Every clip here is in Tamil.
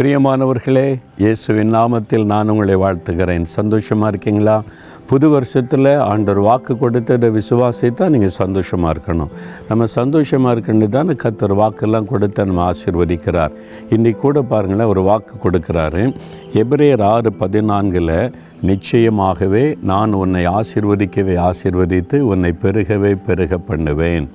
பிரியமானவர்களே இயேசுவின் நாமத்தில் நான் உங்களை வாழ்த்துகிறேன். சந்தோஷமாக இருக்கீங்களா? புது வருஷத்தில் ஆண்டவர் வாக்கு கொடுத்ததை விசுவாசித்தா நீங்கள் சந்தோஷமாக இருக்கணும். நம்ம சந்தோஷமாக இருக்கணும் தானே கத்தர் வாக்கெல்லாம் கொடுத்து நம்ம ஆசிர்வதிக்கிறார். இன்றைக்கி கூட பாருங்களேன் ஒரு வாக்கு கொடுக்குறாரு. எப்ரேயர் ஆறு பதினான்கில் நிச்சயமாகவே நான் உன்னை ஆசீர்வதிக்கவே ஆசிர்வதித்து உன்னை பெருகவே பெருக பண்ணுவேன்.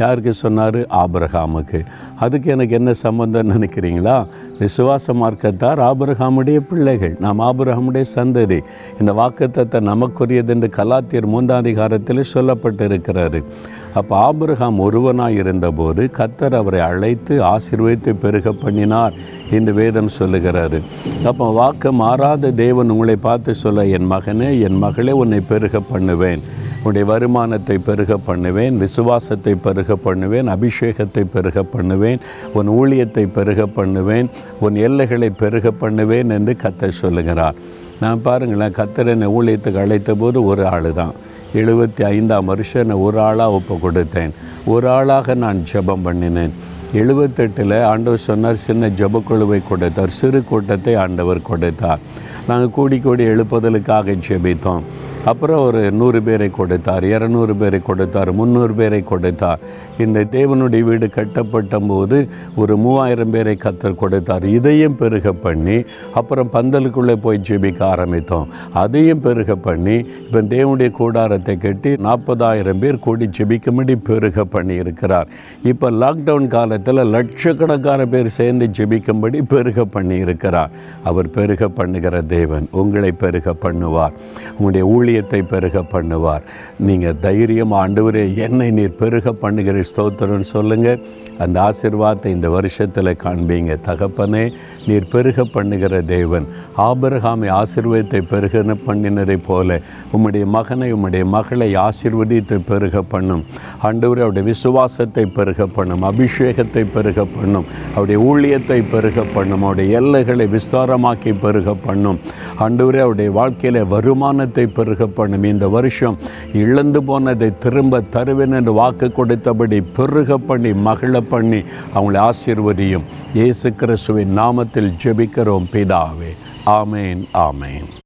யாருக்கு சொன்னார்? ஆபரகாமுக்கு. அதுக்கு எனக்கு என்ன சம்பந்தம் நினைக்கிறீங்களா? விசுவாச மார்க்கத்தார் ஆபரகாமுடைய பிள்ளைகள். நாம் ஆபரகாமுடைய சந்ததி. இந்த வாக்குத்தத்தை நமக்குரியது என்று கலாத்தியர் மூன்றாம் அதிகாரத்தில் சொல்லப்பட்டிருக்கிறாரு. அப்போ ஆபிரகாம் ஒருவனாய் இருந்தபோது கத்தர் அவரை அழைத்து ஆசீர்வதித்து பெருக பண்ணினார் என்று வேதம் சொல்லுகிறாரு. அப்போ வாக்கு மாறாத தேவன் உங்களை பார்த்து சொல்ல என் மகனே என் மகளே உன்னை பெருக பண்ணுவேன். உன்னுடைய வருமானத்தை பெருக பண்ணுவேன் விசுவாசத்தை பெருக பண்ணுவேன் அபிஷேகத்தை பெருக பண்ணுவேன் உன் ஊழியத்தை பெருக பண்ணுவேன் உன் எல்லைகளை பெருக பண்ணுவேன் என்று கத்தர் சொல்லுகிறார். நான் பாருங்களேன் கத்தர் என்னை ஊழியத்துக்கு அழைத்த போது ஒரு ஆள் தான் எழுபத்தி ஐந்தாம் வருஷம் என்னை ஒரு ஆளாக ஒப்பு கொடுத்தேன். ஒரு ஆளாக நான் ஜெபம் பண்ணினேன். எழுபத்தெட்டில் ஆண்டவர் சொன்னார் சின்ன ஜெபக்குழுவை கொடுத்தார் சிறு கூட்டத்தை ஆண்டவர் கொடுத்தார். நாங்கள் கூடி கூடி எழுப்புதலுக்காக ஜெபித்தோம். அப்புறம் ஒரு நூறு பேரை கொடுத்தார் இரநூறு பேரை கொடுத்தார் முந்நூறு பேரை கொடுத்தார். இந்த தேவனுடைய வீடு கட்டப்பட்ட போது ஒரு மூவாயிரம் பேரை கத்தர் கொடுத்தார். இதையும் பெருக பண்ணி அப்புறம் பந்தலுக்குள்ளே போய் ஜெபிக்க ஆரம்பித்தோம். அதையும் பெருக பண்ணி இப்போ தேவனுடைய கூடாரத்தை கட்டி நாற்பதாயிரம் பேர் கூடி ஜெபிக்கும்படி பெருக பண்ணி இருக்கிறார். இப்போ லாக்டவுன் காலத்தில் லட்சக்கணக்கான பேர் சேர்ந்து ஜெபிக்கும்படி பெருக பண்ணி இருக்கிறார். அவர் பெருக பண்ணுகிற தேவன் உங்களை பெருக பண்ணுவார். உங்களுடைய ஊழியத்தை பெருக பண்ணுவார். நீங்கள் தைரியம் ஆண்டவரே என்னை நீர் பெருக பண்ணுகிற ஸ்தோத்திரம்னு சொல்லுங்கள் அந்த ஆசிர்வாதத்தை இந்த வருஷத்தில் காண்பீங்க. தகப்பனே நீர் பெருக பண்ணுகிற தேவன். ஆபரகாமை ஆசிர்வாதத்தை பெருக பண்ணினதை போல உம்முடைய மகனை உம்முடைய மகளை ஆசிர்வதித்து பெருக பண்ணும். ஆண்டவரே அவருடைய விசுவாசத்தை பெருக பண்ணும். அபிஷேகத்தை பெருக பண்ணும். அவருடைய ஊழியத்தை பெருக பண்ணும். அவருடைய எல்லைகளை விஸ்தாரமாக்கி பெருக பண்ணும். ஆண்டவரே அவருடைய வாழ்க்கையில் வருமானத்தை பெருக பண்ணும். இந்த வருஷம் இழந்து போனதை திரும்ப தருவேன் என்று வாக்கு கொடுத்தபடி பெருக பண்ணி மகிழ பண்ணி அவங்களை ஆசீர்வதியும். இயேசு கிறிஸ்துவின் நாமத்தில் ஜெபிக்கிறோம் பிதாவே. ஆமேன் ஆமேன்.